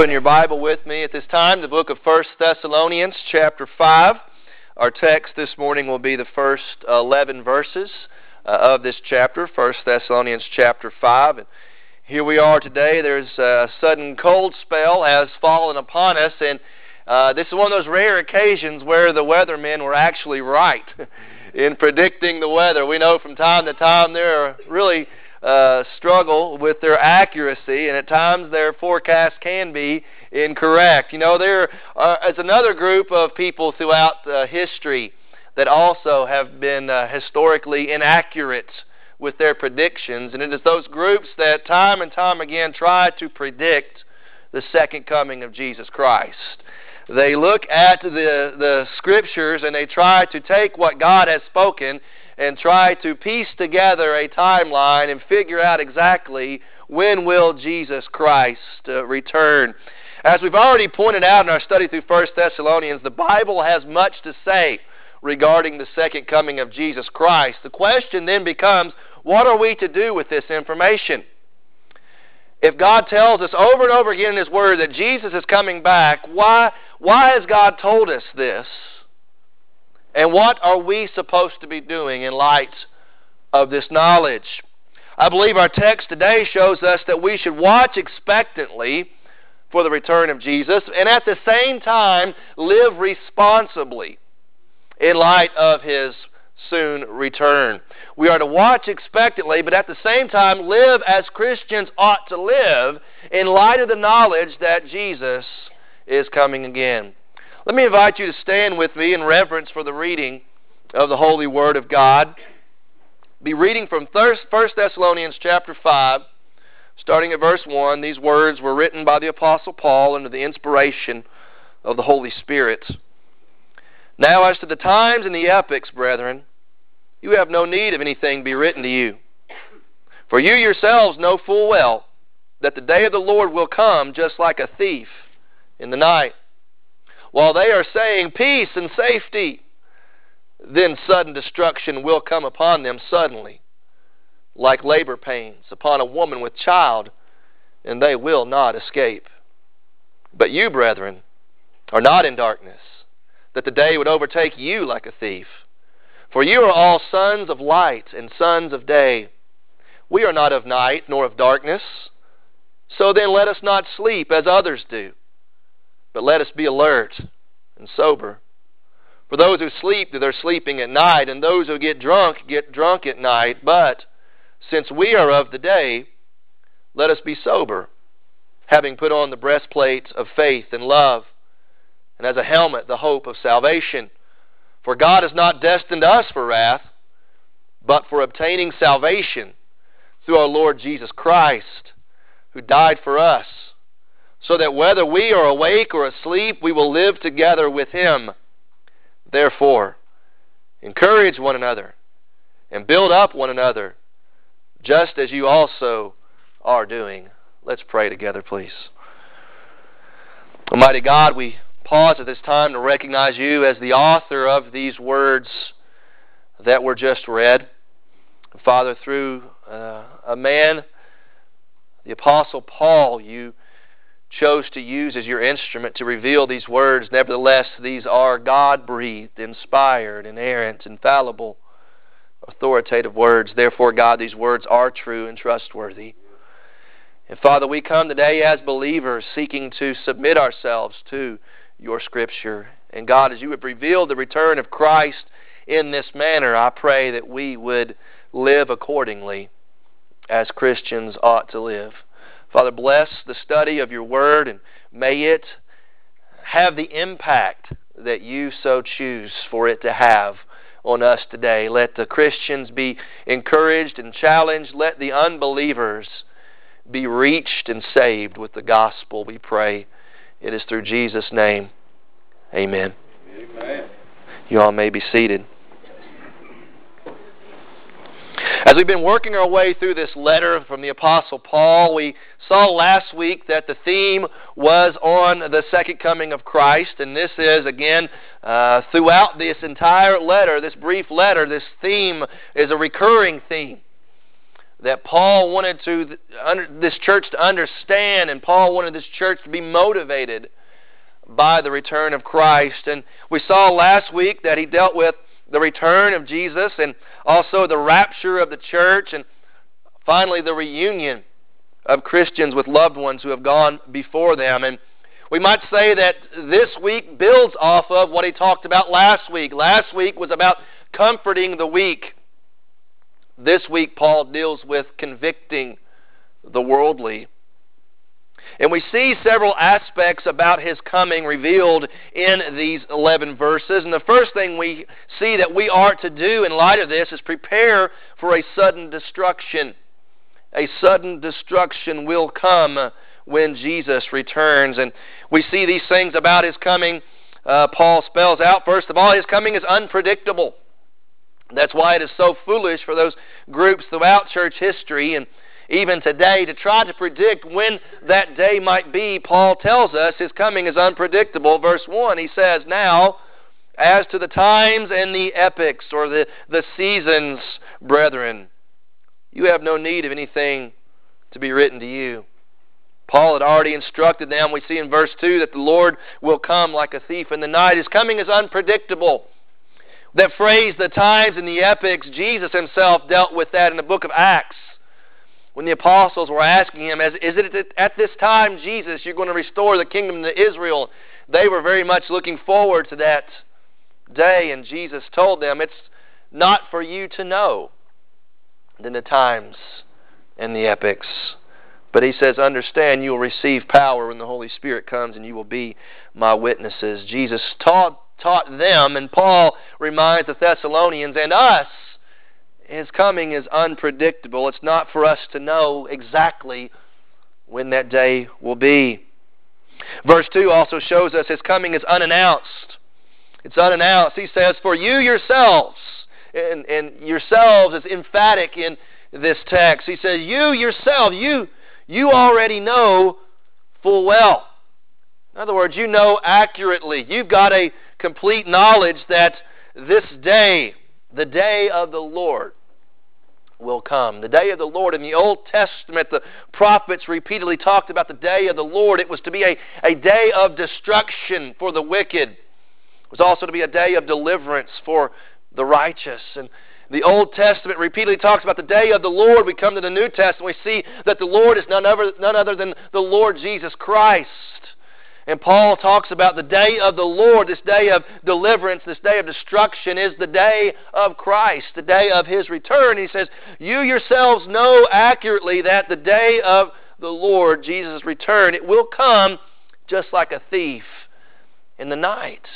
Open your Bible with me at this time, the book of 1 Thessalonians, chapter 5. Our text this morning will be the first 11 verses uh, of this chapter, 1 Thessalonians, chapter 5. And here we are today. There's a sudden cold spell has fallen upon us, and uh, this is one of those rare occasions where the weathermen were actually right in predicting the weather. We know from time to time there are really uh, struggle with their accuracy, and at times their forecast can be incorrect. You know, there is another group of people throughout uh, history that also have been uh, historically inaccurate with their predictions, and it is those groups that time and time again try to predict the second coming of Jesus Christ. They look at the, the scriptures and they try to take what God has spoken and try to piece together a timeline and figure out exactly when will Jesus Christ uh, return. As we've already pointed out in our study through 1 Thessalonians, the Bible has much to say regarding the second coming of Jesus Christ. The question then becomes, what are we to do with this information? If God tells us over and over again in His Word that Jesus is coming back, why, why has God told us this? And what are we supposed to be doing in light of this knowledge? I believe our text today shows us that we should watch expectantly for the return of Jesus and at the same time live responsibly in light of his soon return. We are to watch expectantly, but at the same time live as Christians ought to live in light of the knowledge that Jesus is coming again. Let me invite you to stand with me in reverence for the reading of the Holy Word of God. Be reading from 1 Thessalonians chapter 5, starting at verse 1. These words were written by the Apostle Paul under the inspiration of the Holy Spirit. Now, as to the times and the epochs, brethren, you have no need of anything be written to you. For you yourselves know full well that the day of the Lord will come just like a thief in the night while they are saying peace and safety, then sudden destruction will come upon them suddenly, like labor pains upon a woman with child, and they will not escape. But you, brethren, are not in darkness, that the day would overtake you like a thief. For you are all sons of light and sons of day. We are not of night nor of darkness. So then let us not sleep as others do but let us be alert and sober. For those who sleep, they're sleeping at night, and those who get drunk, get drunk at night. But since we are of the day, let us be sober, having put on the breastplate of faith and love, and as a helmet the hope of salvation. For God has not destined us for wrath, but for obtaining salvation through our Lord Jesus Christ, who died for us so that whether we are awake or asleep, we will live together with him. Therefore, encourage one another and build up one another, just as you also are doing. Let's pray together, please. Almighty God, we pause at this time to recognize you as the author of these words that were just read. Father, through uh, a man, the Apostle Paul, you chose to use as your instrument to reveal these words. Nevertheless, these are God breathed, inspired, inerrant, infallible, authoritative words. Therefore, God, these words are true and trustworthy. And Father, we come today as believers seeking to submit ourselves to your Scripture. And God, as you have revealed the return of Christ in this manner, I pray that we would live accordingly as Christians ought to live. Father, bless the study of your word and may it have the impact that you so choose for it to have on us today. Let the Christians be encouraged and challenged. Let the unbelievers be reached and saved with the gospel, we pray. It is through Jesus' name. Amen. Amen. You all may be seated. As we've been working our way through this letter from the Apostle Paul, we saw last week that the theme was on the second coming of Christ, and this is, again, uh, throughout this entire letter, this brief letter, this theme is a recurring theme. that Paul wanted to this church to understand, and Paul wanted this church to be motivated by the return of Christ. And we saw last week that he dealt with the return of Jesus and also the rapture of the church and finally the reunion of Christians with loved ones who have gone before them. And we might say that this week builds off of what he talked about last week. Last week was about comforting the weak. This week, Paul deals with convicting the worldly. And we see several aspects about his coming revealed in these 11 verses. And the first thing we see that we are to do in light of this is prepare for a sudden destruction. A sudden destruction will come when Jesus returns. And we see these things about his coming. Uh, Paul spells out, first of all, his coming is unpredictable. That's why it is so foolish for those groups throughout church history and even today to try to predict when that day might be. Paul tells us his coming is unpredictable. Verse 1, he says, Now, as to the times and the epochs or the, the seasons, brethren, you have no need of anything to be written to you. Paul had already instructed them. We see in verse 2 that the Lord will come like a thief in the night. His coming is unpredictable. That phrase, the times and the epochs, Jesus himself dealt with that in the book of Acts. When the apostles were asking him, Is it at this time, Jesus, you're going to restore the kingdom to Israel? They were very much looking forward to that day, and Jesus told them, It's not for you to know then the times and the epochs. But he says, Understand, you will receive power when the Holy Spirit comes, and you will be my witnesses. Jesus taught taught them, and Paul reminds the Thessalonians and us his coming is unpredictable. It's not for us to know exactly when that day will be. Verse 2 also shows us his coming is unannounced. It's unannounced. He says, For you yourselves, and, and yourselves is emphatic in this text. He says, You yourself, you, you already know full well. In other words, you know accurately. You've got a complete knowledge that this day, the day of the Lord, will come. The day of the Lord. In the Old Testament, the prophets repeatedly talked about the day of the Lord. It was to be a, a day of destruction for the wicked. It was also to be a day of deliverance for the righteous. And the Old Testament repeatedly talks about the day of the Lord. We come to the New Testament, we see that the Lord is none other, none other than the Lord Jesus Christ. And Paul talks about the day of the Lord, this day of deliverance, this day of destruction is the day of Christ, the day of his return. He says, You yourselves know accurately that the day of the Lord, Jesus' return, it will come just like a thief in the night.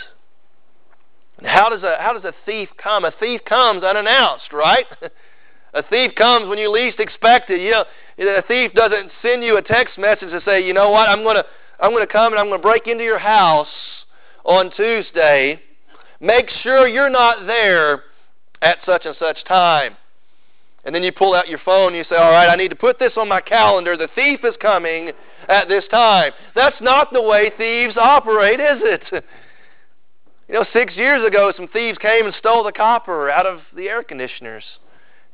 And how does a how does a thief come? A thief comes unannounced, right? a thief comes when you least expect it. You know, a thief doesn't send you a text message to say, you know what, I'm going to I'm going to come and I'm going to break into your house on Tuesday. Make sure you're not there at such and such time. And then you pull out your phone and you say, All right, I need to put this on my calendar. The thief is coming at this time. That's not the way thieves operate, is it? You know, six years ago, some thieves came and stole the copper out of the air conditioners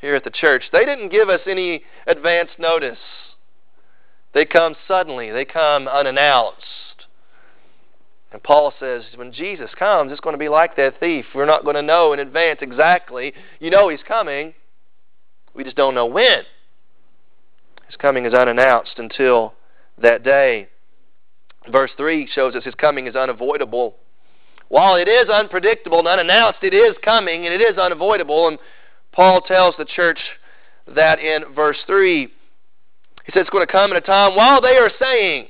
here at the church. They didn't give us any advance notice. They come suddenly, they come unannounced. And Paul says, when Jesus comes, it's going to be like that thief. We're not going to know in advance exactly. You know he's coming, we just don't know when. His coming is unannounced until that day. Verse 3 shows us his coming is unavoidable. While it is unpredictable and unannounced, it is coming and it is unavoidable. And Paul tells the church that in verse 3. He says it's going to come in a time while they are saying,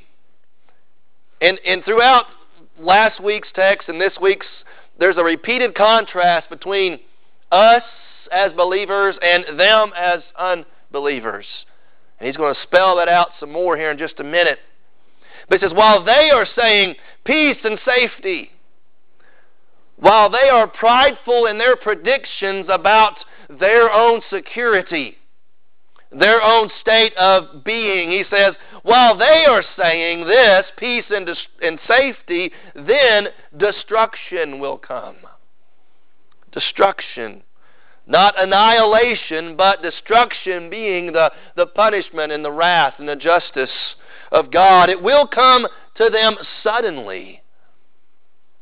and, and throughout last week's text and this week's, there's a repeated contrast between us as believers and them as unbelievers. And he's going to spell that out some more here in just a minute. But he says, while they are saying peace and safety, while they are prideful in their predictions about their own security, their own state of being. He says, while they are saying this, peace and, dis- and safety, then destruction will come. Destruction. Not annihilation, but destruction being the, the punishment and the wrath and the justice of God. It will come to them suddenly.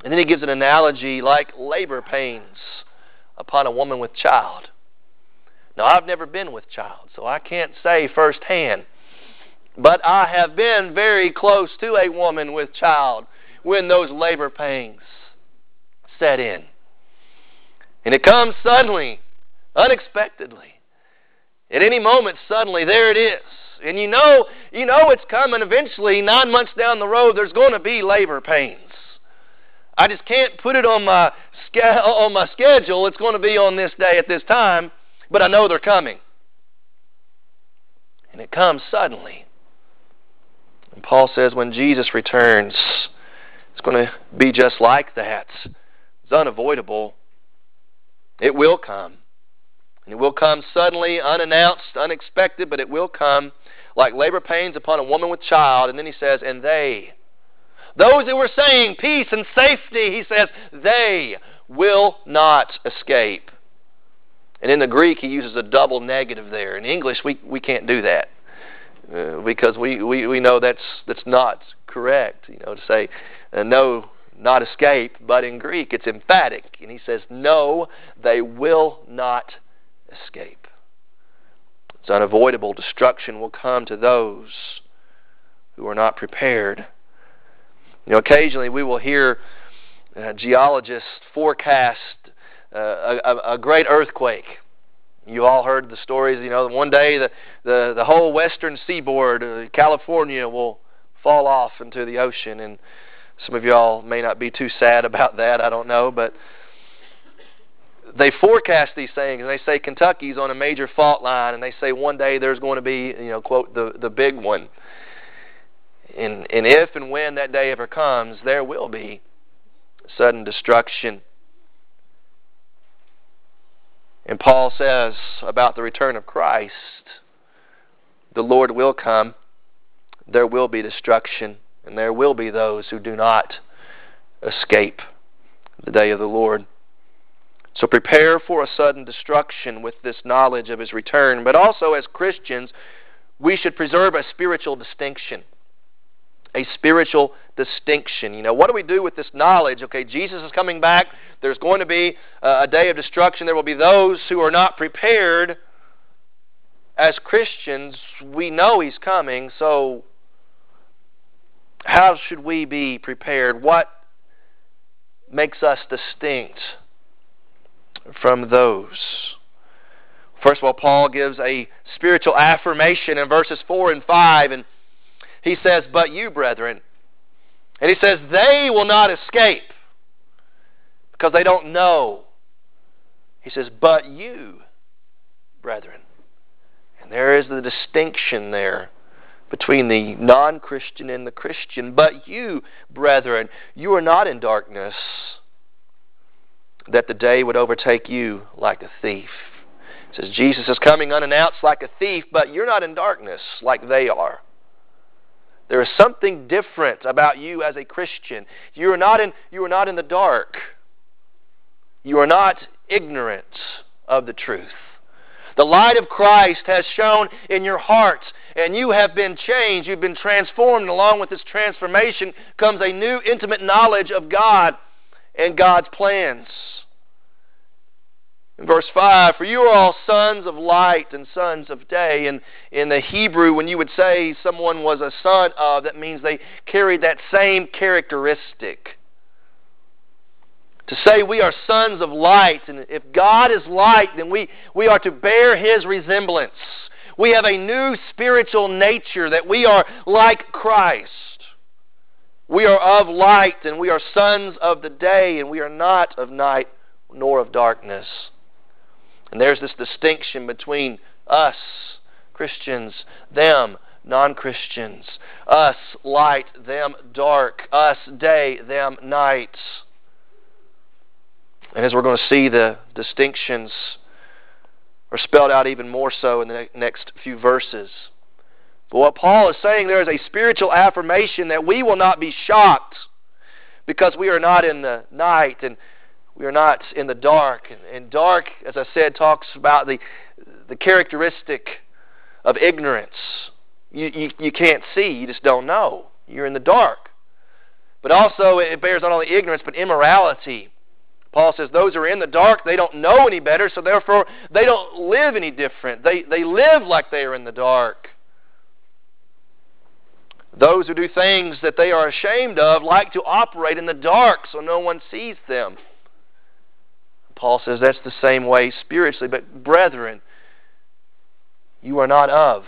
And then he gives an analogy like labor pains upon a woman with child. Now, I've never been with child, so I can't say firsthand. But I have been very close to a woman with child when those labor pains set in. And it comes suddenly unexpectedly. At any moment, suddenly, there it is. And you know, you know it's coming eventually. Nine months down the road, there's going to be labor pains. I just can't put it on my on my schedule. It's going to be on this day at this time, but I know they're coming. And it comes suddenly. And Paul says when Jesus returns, it's going to be just like that. It's unavoidable. It will come. And it will come suddenly, unannounced, unexpected, but it will come like labor pains upon a woman with child. And then he says, and they, those who were saying peace and safety, he says, they will not escape. And in the Greek, he uses a double negative there. In English, we, we can't do that uh, because we, we, we know that's, that's not correct. You know, to say uh, no, not escape, but in Greek, it's emphatic. And he says, no, they will not escape. It's unavoidable. Destruction will come to those who are not prepared. You know, occasionally we will hear uh, geologists forecast uh, a, a great earthquake. You all heard the stories. You know, one day the the, the whole western seaboard, uh, California, will fall off into the ocean, and some of y'all may not be too sad about that. I don't know, but they forecast these things and they say Kentucky's on a major fault line and they say one day there's going to be, you know, quote, the, the big one. And, and if and when that day ever comes, there will be sudden destruction. And Paul says about the return of Christ, the Lord will come, there will be destruction, and there will be those who do not escape the day of the Lord. So prepare for a sudden destruction with this knowledge of his return. But also, as Christians, we should preserve a spiritual distinction. A spiritual distinction. You know, what do we do with this knowledge? Okay, Jesus is coming back. There's going to be a day of destruction. There will be those who are not prepared. As Christians, we know He's coming, so how should we be prepared? What makes us distinct? from those. First of all, Paul gives a spiritual affirmation in verses 4 and 5, and he says, But you, brethren. And he says, They will not escape because they don't know. He says, But you, brethren. And there is the distinction there between the non Christian and the Christian. But you, brethren, you are not in darkness that the day would overtake you like a thief. It says Jesus is coming unannounced like a thief, but you're not in darkness like they are. There is something different about you as a Christian. You are not in, you are not in the dark. You are not ignorant of the truth. The light of Christ has shone in your hearts, and you have been changed. You've been transformed. Along with this transformation comes a new intimate knowledge of God and God's plans. In verse 5, for you are all sons of light and sons of day. And in the Hebrew, when you would say someone was a son of, that means they carried that same characteristic. To say we are sons of light, and if God is light, then we, we are to bear His resemblance. We have a new spiritual nature that we are like Christ. We are of light, and we are sons of the day, and we are not of night nor of darkness. And there's this distinction between us, Christians, them, non Christians, us, light, them, dark, us, day, them, night. And as we're going to see, the distinctions are spelled out even more so in the next few verses. But what Paul is saying there is a spiritual affirmation that we will not be shocked because we are not in the night and We are not in the dark. And dark, as I said, talks about the, the characteristic of ignorance. You, you, you can't see, you just don't know. You're in the dark. But also, it bears not only ignorance, but immorality. Paul says those who are in the dark, they don't know any better, so therefore they don't live any different. They, they live like they are in the dark. Those who do things that they are ashamed of like to operate in the dark so no one sees them. Paul says that's the same way spiritually. But, brethren, you are not of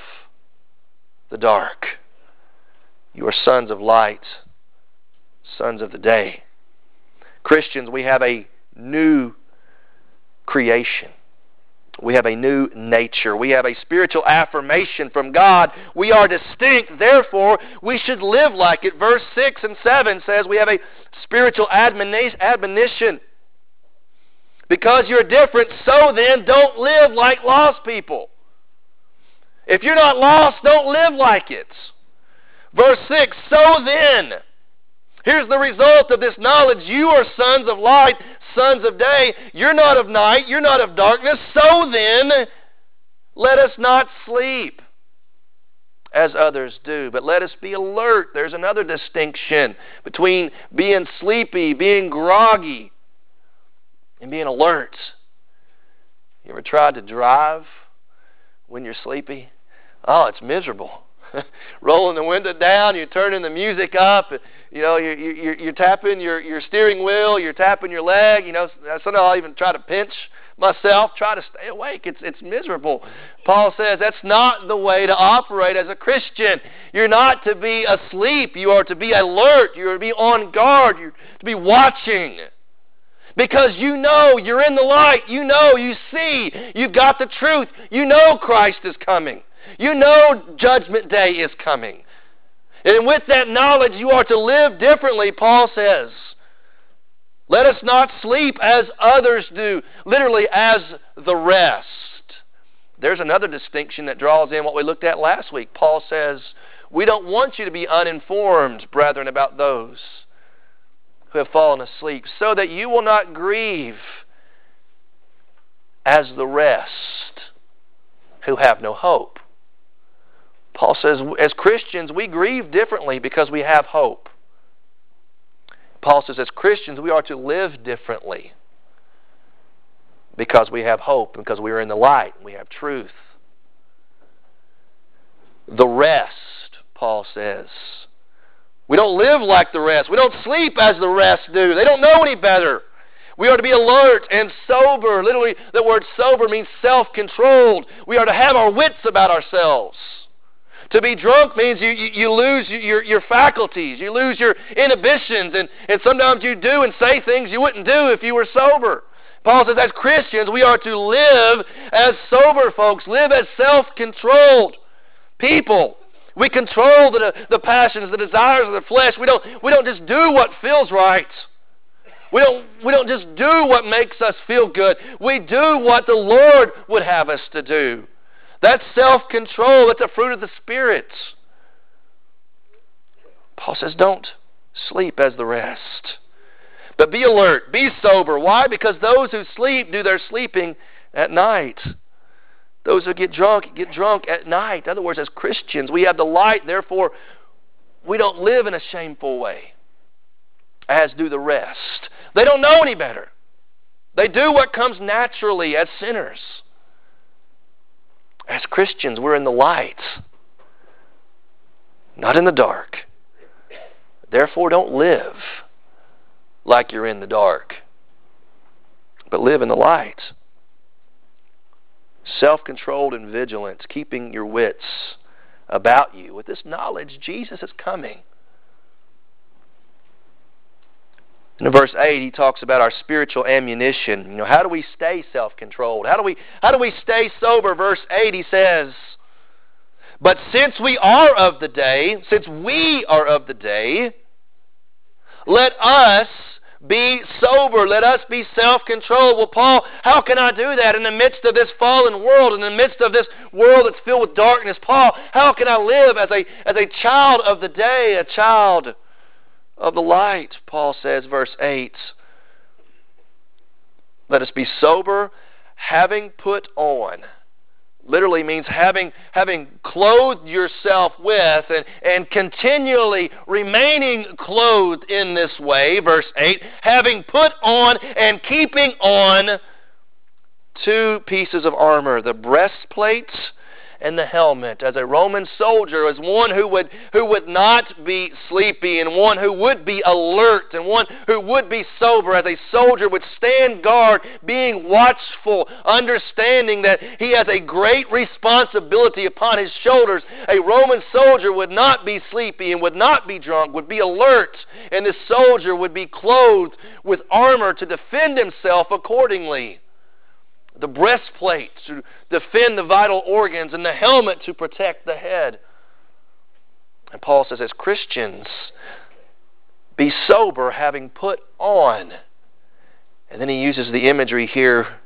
the dark. You are sons of light, sons of the day. Christians, we have a new creation. We have a new nature. We have a spiritual affirmation from God. We are distinct, therefore, we should live like it. Verse 6 and 7 says we have a spiritual admonition. Because you're different, so then don't live like lost people. If you're not lost, don't live like it. Verse 6 So then, here's the result of this knowledge you are sons of light, sons of day. You're not of night, you're not of darkness. So then, let us not sleep as others do, but let us be alert. There's another distinction between being sleepy, being groggy, and being alert. You ever tried to drive when you're sleepy? Oh, it's miserable. rolling the window down, you're turning the music up, you know, you're, you're, you're tapping your, your steering wheel, you're tapping your leg, you know, sometimes I'll even try to pinch myself, try to stay awake. It's, it's miserable. Paul says that's not the way to operate as a Christian. You're not to be asleep, you are to be alert, you are to be on guard, you're to be watching. Because you know you're in the light. You know, you see, you've got the truth. You know Christ is coming. You know Judgment Day is coming. And with that knowledge, you are to live differently, Paul says. Let us not sleep as others do, literally, as the rest. There's another distinction that draws in what we looked at last week. Paul says, We don't want you to be uninformed, brethren, about those who have fallen asleep, so that you will not grieve as the rest who have no hope. Paul says, as Christians, we grieve differently because we have hope. Paul says, as Christians, we are to live differently because we have hope, because we are in the light, we have truth. The rest, Paul says. We don't live like the rest. We don't sleep as the rest do. They don't know any better. We are to be alert and sober. Literally, the word sober means self controlled. We are to have our wits about ourselves. To be drunk means you, you, you lose your, your faculties, you lose your inhibitions, and, and sometimes you do and say things you wouldn't do if you were sober. Paul says, as Christians, we are to live as sober folks, live as self controlled people. We control the, the passions, the desires of the flesh. We don't, we don't just do what feels right. We don't, we don't just do what makes us feel good. We do what the Lord would have us to do. That's self control. That's a fruit of the Spirit. Paul says, don't sleep as the rest. But be alert, be sober. Why? Because those who sleep do their sleeping at night. Those who get drunk get drunk at night. In other words, as Christians, we have the light, therefore, we don't live in a shameful way, as do the rest. They don't know any better. They do what comes naturally as sinners. As Christians, we're in the light, not in the dark. Therefore, don't live like you're in the dark, but live in the light. Self controlled and vigilant, keeping your wits about you. With this knowledge, Jesus is coming. in verse 8 he talks about our spiritual ammunition you know how do we stay self-controlled how do we how do we stay sober verse 8 he says but since we are of the day since we are of the day let us be sober. Let us be self-controlled. Well paul how can i do that in the midst of this fallen world in the midst of this world that's filled with darkness? Paul how can i live as a as a child of the day a child of the light, Paul says, verse 8. Let us be sober, having put on literally means having having clothed yourself with and, and continually remaining clothed in this way verse 8 having put on and keeping on two pieces of armor the breastplates and the helmet as a Roman soldier, as one who would, who would not be sleepy and one who would be alert and one who would be sober, as a soldier would stand guard, being watchful, understanding that he has a great responsibility upon his shoulders. A Roman soldier would not be sleepy and would not be drunk, would be alert, and this soldier would be clothed with armor to defend himself accordingly the breastplate to defend the vital organs, and the helmet to protect the head. And Paul says, as Christians, be sober, having put on. And then he uses the imagery here,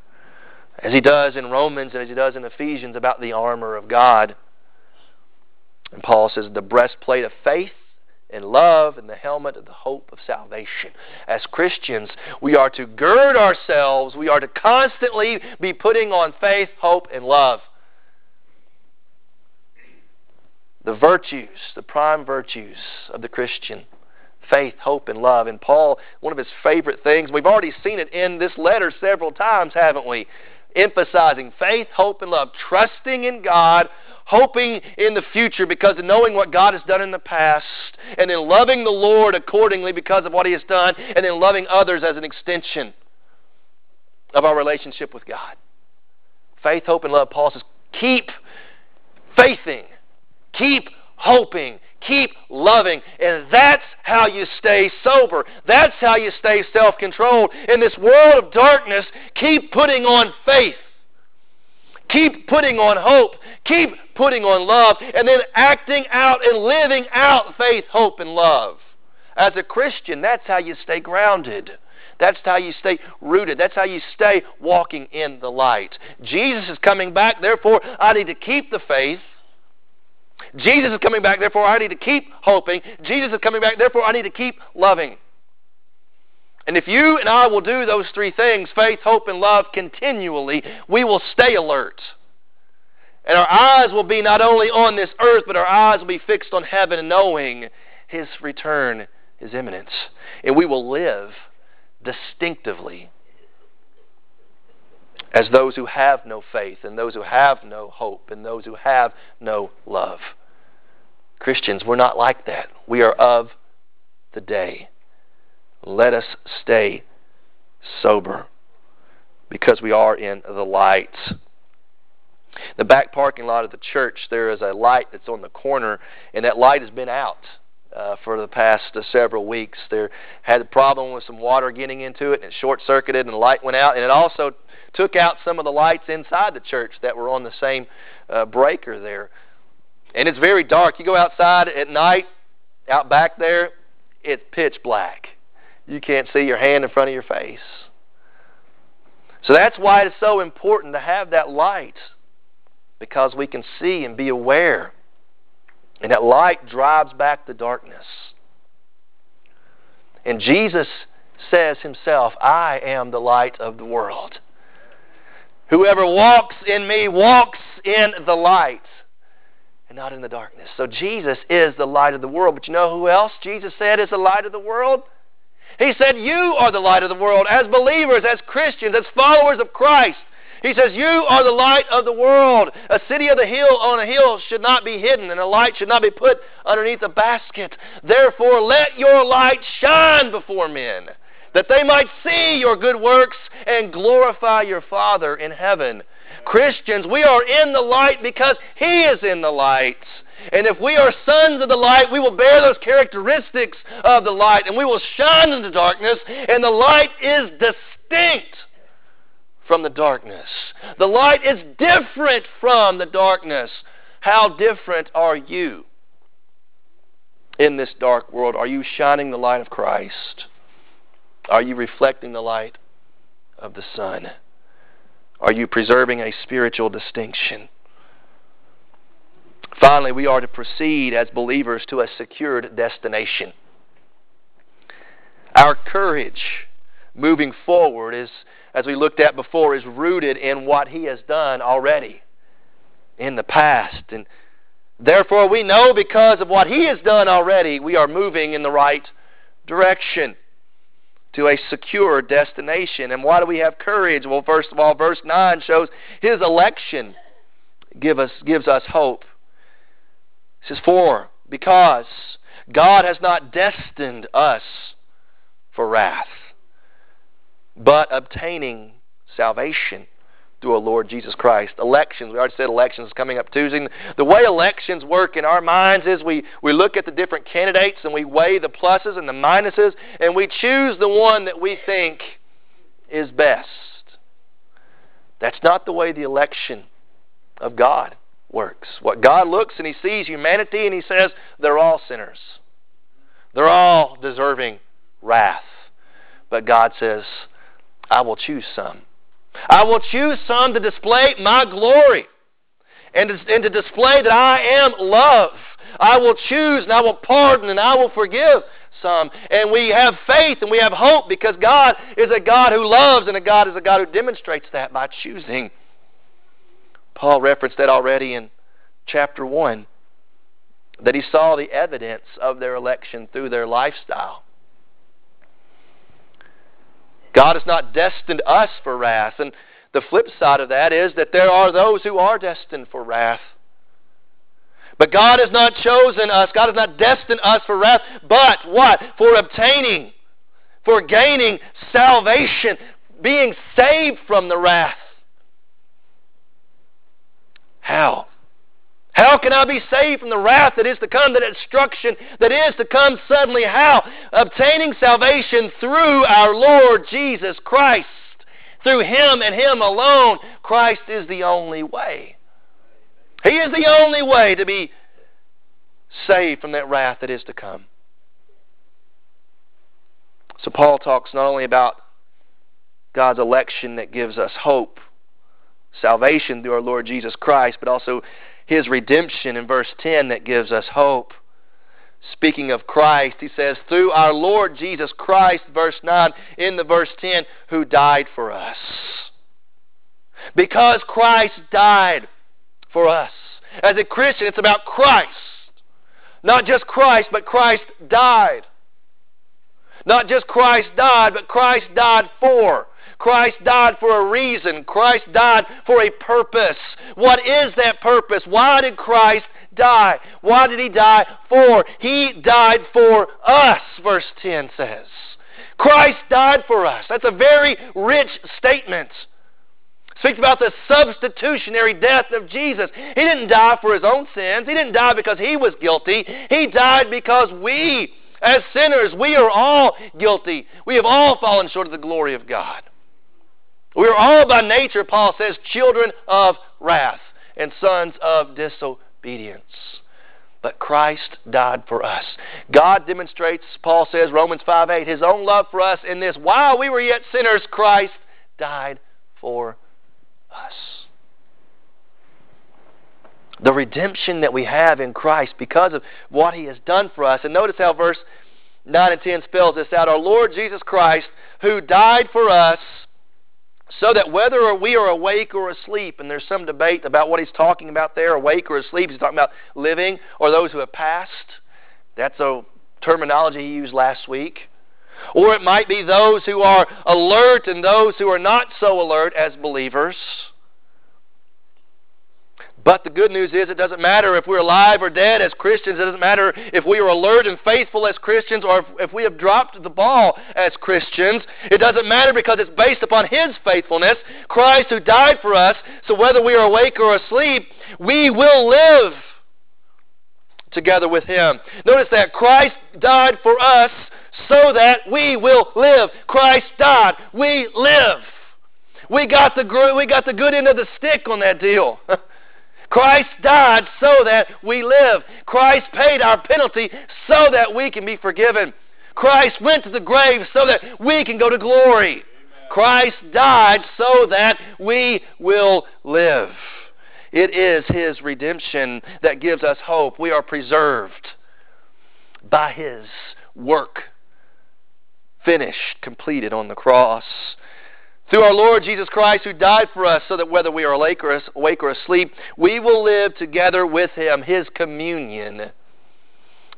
as he does in Romans and as he does in Ephesians, about the armor of God. And Paul says, the breastplate of faith in love and the helmet of the hope of salvation. As Christians, we are to gird ourselves, we are to constantly be putting on faith, hope, and love. The virtues, the prime virtues of the Christian faith, hope, and love. And Paul, one of his favorite things, we've already seen it in this letter several times, haven't we? Emphasizing faith, hope, and love, trusting in God hoping in the future because of knowing what God has done in the past, and then loving the Lord accordingly because of what He has done, and then loving others as an extension of our relationship with God. Faith, hope, and love. Paul says, keep faithing, keep hoping, keep loving. And that's how you stay sober. That's how you stay self controlled. In this world of darkness, keep putting on faith. Keep putting on hope. Keep putting on love. And then acting out and living out faith, hope, and love. As a Christian, that's how you stay grounded. That's how you stay rooted. That's how you stay walking in the light. Jesus is coming back, therefore, I need to keep the faith. Jesus is coming back, therefore, I need to keep hoping. Jesus is coming back, therefore, I need to keep loving. And if you and I will do those three things faith, hope, and love continually we will stay alert. And our eyes will be not only on this earth, but our eyes will be fixed on heaven, knowing His return is imminent. And we will live distinctively as those who have no faith, and those who have no hope, and those who have no love. Christians, we're not like that. We are of the day. Let us stay sober because we are in the light. The back parking lot of the church, there is a light that's on the corner, and that light has been out uh, for the past uh, several weeks. There had a problem with some water getting into it, and it short circuited, and the light went out, and it also took out some of the lights inside the church that were on the same uh, breaker there. And it's very dark. You go outside at night, out back there, it's pitch black you can't see your hand in front of your face. So that's why it's so important to have that light, because we can see and be aware. And that light drives back the darkness. And Jesus says himself, I am the light of the world. Whoever walks in me walks in the light and not in the darkness. So Jesus is the light of the world. But you know who else Jesus said is the light of the world? He said, You are the light of the world as believers, as Christians, as followers of Christ. He says, You are the light of the world. A city of the hill on a hill should not be hidden, and a light should not be put underneath a basket. Therefore, let your light shine before men, that they might see your good works and glorify your Father in heaven. Christians, we are in the light because He is in the light. And if we are sons of the light, we will bear those characteristics of the light, and we will shine in the darkness, and the light is distinct from the darkness. The light is different from the darkness. How different are you in this dark world? Are you shining the light of Christ? Are you reflecting the light of the sun? Are you preserving a spiritual distinction? Finally, we are to proceed as believers to a secured destination. Our courage moving forward is as we looked at before, is rooted in what He has done already in the past. And therefore, we know because of what He has done already, we are moving in the right direction to a secure destination. And why do we have courage? Well, first of all, verse 9 shows His election give us, gives us hope. It says, For, because God has not destined us for wrath, but obtaining salvation through our Lord Jesus Christ. Elections, we already said elections coming up Tuesday. The way elections work in our minds is we, we look at the different candidates and we weigh the pluses and the minuses and we choose the one that we think is best. That's not the way the election of God works. What God looks and He sees humanity and He says they're all sinners. They're all deserving wrath. But God says, I will choose some. I will choose some to display my glory and to, and to display that I am love. I will choose and I will pardon and I will forgive some. And we have faith and we have hope because God is a God who loves and a God is a God who demonstrates that by choosing. Paul referenced that already in chapter 1 that he saw the evidence of their election through their lifestyle. God has not destined us for wrath. And the flip side of that is that there are those who are destined for wrath. But God has not chosen us, God has not destined us for wrath, but what? For obtaining, for gaining salvation, being saved from the wrath. How? How can I be saved from the wrath that is to come, the destruction that is to come suddenly? How? Obtaining salvation through our Lord Jesus Christ. Through Him and Him alone. Christ is the only way. He is the only way to be saved from that wrath that is to come. So Paul talks not only about God's election that gives us hope, salvation through our Lord Jesus Christ, but also his redemption in verse 10 that gives us hope. Speaking of Christ, he says, through our Lord Jesus Christ, verse 9, in the verse 10, who died for us. Because Christ died for us. As a Christian, it's about Christ. Not just Christ, but Christ died. Not just Christ died, but Christ died for. Christ died for a reason. Christ died for a purpose. What is that purpose? Why did Christ die? Why did he die for? He died for us, verse 10 says. Christ died for us. That's a very rich statement. Speaks about the substitutionary death of Jesus. He didn't die for his own sins. He didn't die because he was guilty. He died because we, as sinners, we are all guilty. We have all fallen short of the glory of God. We are all by nature, Paul says, children of wrath and sons of disobedience. But Christ died for us. God demonstrates, Paul says, Romans 5 8, his own love for us in this. While we were yet sinners, Christ died for us. The redemption that we have in Christ because of what he has done for us. And notice how verse 9 and 10 spells this out. Our Lord Jesus Christ, who died for us so that whether we are awake or asleep, and there's some debate about what he's talking about there, awake or asleep, he's talking about living or those who have passed. That's a terminology he used last week. Or it might be those who are alert and those who are not so alert as believers. But the good news is it doesn't matter if we're alive or dead as Christians. It doesn't matter if we are alert and faithful as Christians or if, if we have dropped the ball as Christians. It doesn't matter because it's based upon His faithfulness, Christ who died for us. So whether we are awake or asleep, we will live together with Him. Notice that Christ died for us so that we will live. Christ died. We live. We got the, we got the good end of the stick on that deal. Christ died so that we live. Christ paid our penalty so that we can be forgiven. Christ went to the grave so that we can go to glory. Christ died so that we will live. It is His redemption that gives us hope. We are preserved by His work, finished, completed on the cross. Through our Lord Jesus Christ, who died for us, so that whether we are awake or asleep, we will live together with Him. His communion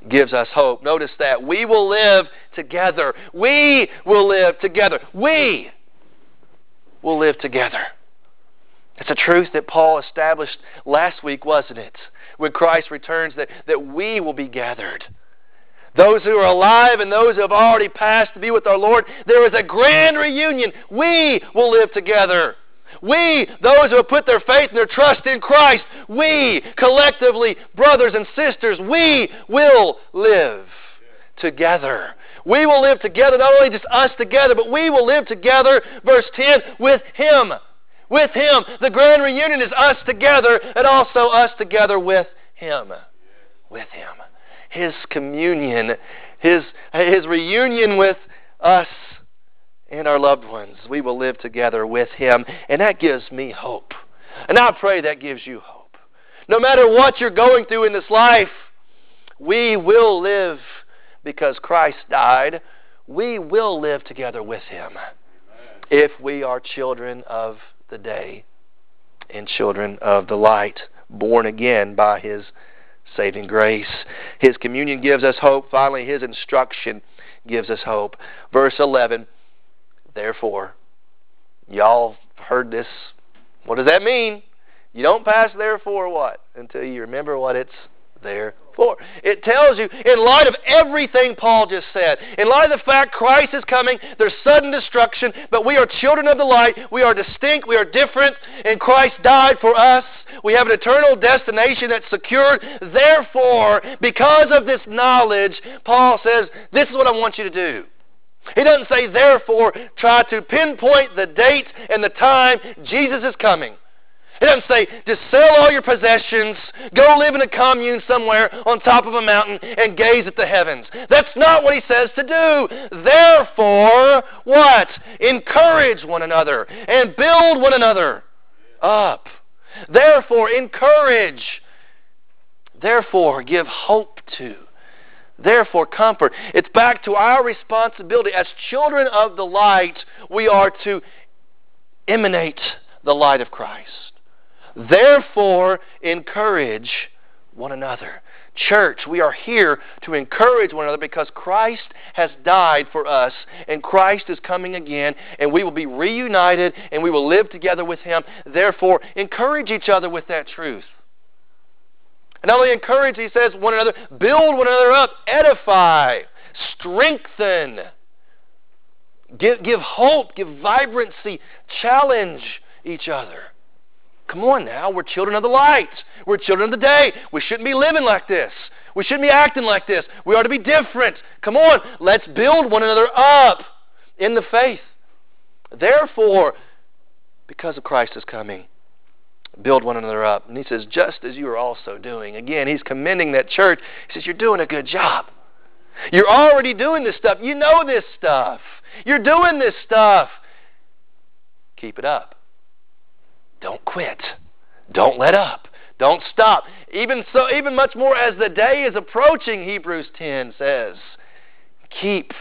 gives us hope. Notice that. We will live together. We will live together. We will live together. It's a truth that Paul established last week, wasn't it? When Christ returns, that, that we will be gathered. Those who are alive and those who have already passed to be with our Lord, there is a grand reunion. We will live together. We, those who have put their faith and their trust in Christ, we, collectively, brothers and sisters, we will live together. We will live together, not only just us together, but we will live together, verse 10, with Him. With Him. The grand reunion is us together and also us together with Him. With Him. His communion, His, His reunion with us and our loved ones. We will live together with Him, and that gives me hope. And I pray that gives you hope. No matter what you're going through in this life, we will live because Christ died. We will live together with Him if we are children of the day and children of the light, born again by His saving grace. His communion gives us hope. Finally, His instruction gives us hope. Verse 11 Therefore, y'all heard this. What does that mean? You don't pass therefore what? Until you remember what it's there for. It tells you, in light of everything Paul just said, in light of the fact Christ is coming, there's sudden destruction, but we are children of the light, we are distinct, we are different, and Christ died for us. We have an eternal destination that's secured. Therefore, because of this knowledge, Paul says, This is what I want you to do. He doesn't say, therefore, try to pinpoint the date and the time Jesus is coming. He doesn't say, just sell all your possessions, go live in a commune somewhere on top of a mountain, and gaze at the heavens. That's not what he says to do. Therefore, what? Encourage one another and build one another up. Therefore, encourage. Therefore, give hope to. Therefore, comfort. It's back to our responsibility. As children of the light, we are to emanate the light of Christ. Therefore, encourage one another. Church, we are here to encourage one another because Christ has died for us and Christ is coming again and we will be reunited and we will live together with Him. Therefore, encourage each other with that truth. And not only encourage, he says, one another, build one another up, edify, strengthen, give, give hope, give vibrancy, challenge each other. Come on now, we're children of the light. We're children of the day. We shouldn't be living like this. We shouldn't be acting like this. We ought to be different. Come on, let's build one another up in the faith. Therefore, because of Christ is coming, build one another up. And he says, just as you are also doing. Again, he's commending that church. He says, You're doing a good job. You're already doing this stuff. You know this stuff. You're doing this stuff. Keep it up. Don't quit. Don't let up. Don't stop. Even so, even much more as the day is approaching, Hebrews 10 says, keep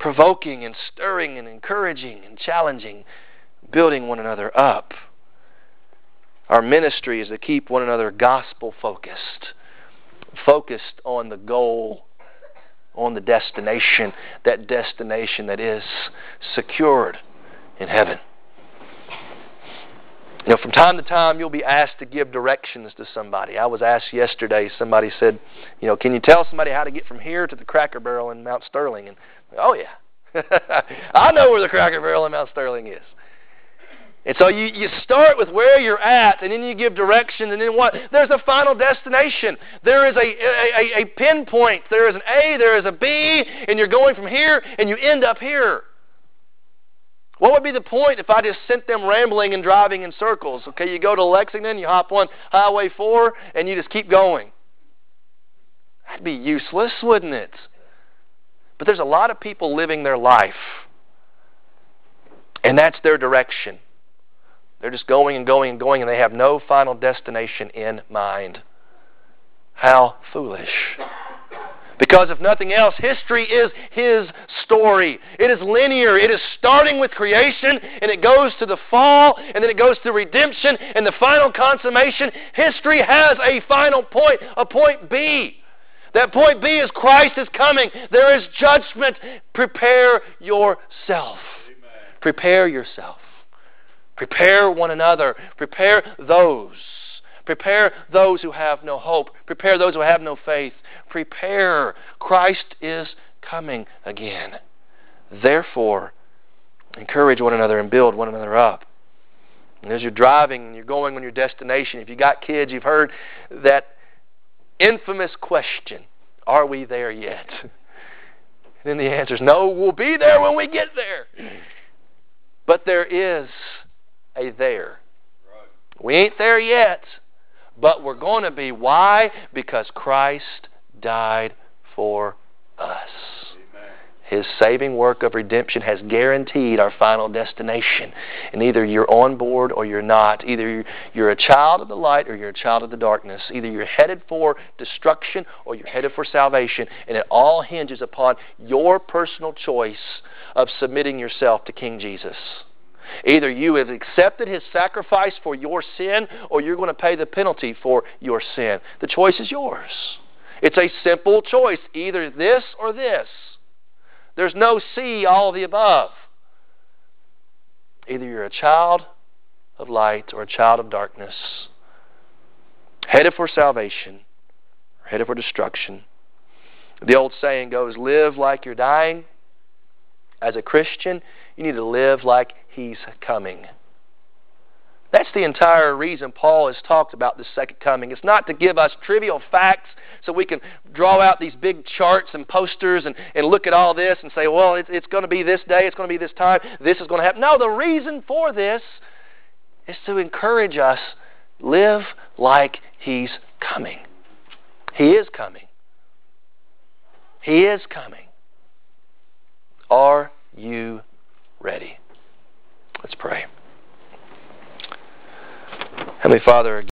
provoking and stirring and encouraging and challenging, building one another up. Our ministry is to keep one another gospel focused, focused on the goal, on the destination, that destination that is secured in heaven. You know, from time to time, you'll be asked to give directions to somebody. I was asked yesterday, somebody said, you know, can you tell somebody how to get from here to the Cracker Barrel in Mount Sterling? And, oh, yeah. I know where the Cracker Barrel in Mount Sterling is. And so you, you start with where you're at, and then you give direction, and then what? There's a final destination. There is a, a, a pinpoint. There is an A, there is a B, and you're going from here, and you end up here. What would be the point if I just sent them rambling and driving in circles? Okay, you go to Lexington, you hop on Highway 4, and you just keep going. That'd be useless, wouldn't it? But there's a lot of people living their life, and that's their direction. They're just going and going and going, and they have no final destination in mind. How foolish. Because if nothing else, history is His story. It is linear. It is starting with creation, and it goes to the fall, and then it goes to redemption, and the final consummation. History has a final point, a point B. That point B is Christ is coming. There is judgment. Prepare yourself. Amen. Prepare yourself. Prepare one another. Prepare those. Prepare those who have no hope. Prepare those who have no faith. Prepare. Christ is coming again. Therefore, encourage one another and build one another up. And as you're driving and you're going on your destination, if you got kids, you've heard that infamous question Are we there yet? And then the answer is no, we'll be there when we get there. But there is a there. We ain't there yet, but we're going to be. Why? Because Christ died for us. His saving work of redemption has guaranteed our final destination. And either you're on board or you're not. Either you're a child of the light or you're a child of the darkness. Either you're headed for destruction or you're headed for salvation. And it all hinges upon your personal choice of submitting yourself to King Jesus. Either you have accepted his sacrifice for your sin or you're going to pay the penalty for your sin. The choice is yours. It's a simple choice either this or this. There's no C, all the above. Either you're a child of light or a child of darkness, headed for salvation or headed for destruction. The old saying goes live like you're dying. As a Christian, you need to live like He's coming. That's the entire reason Paul has talked about the second coming. It's not to give us trivial facts so we can draw out these big charts and posters and, and look at all this and say, well, it's, it's going to be this day, it's going to be this time, this is going to happen. No, the reason for this is to encourage us live like He's coming. He is coming. He is coming. Are you ready? Let's pray. Heavenly Father,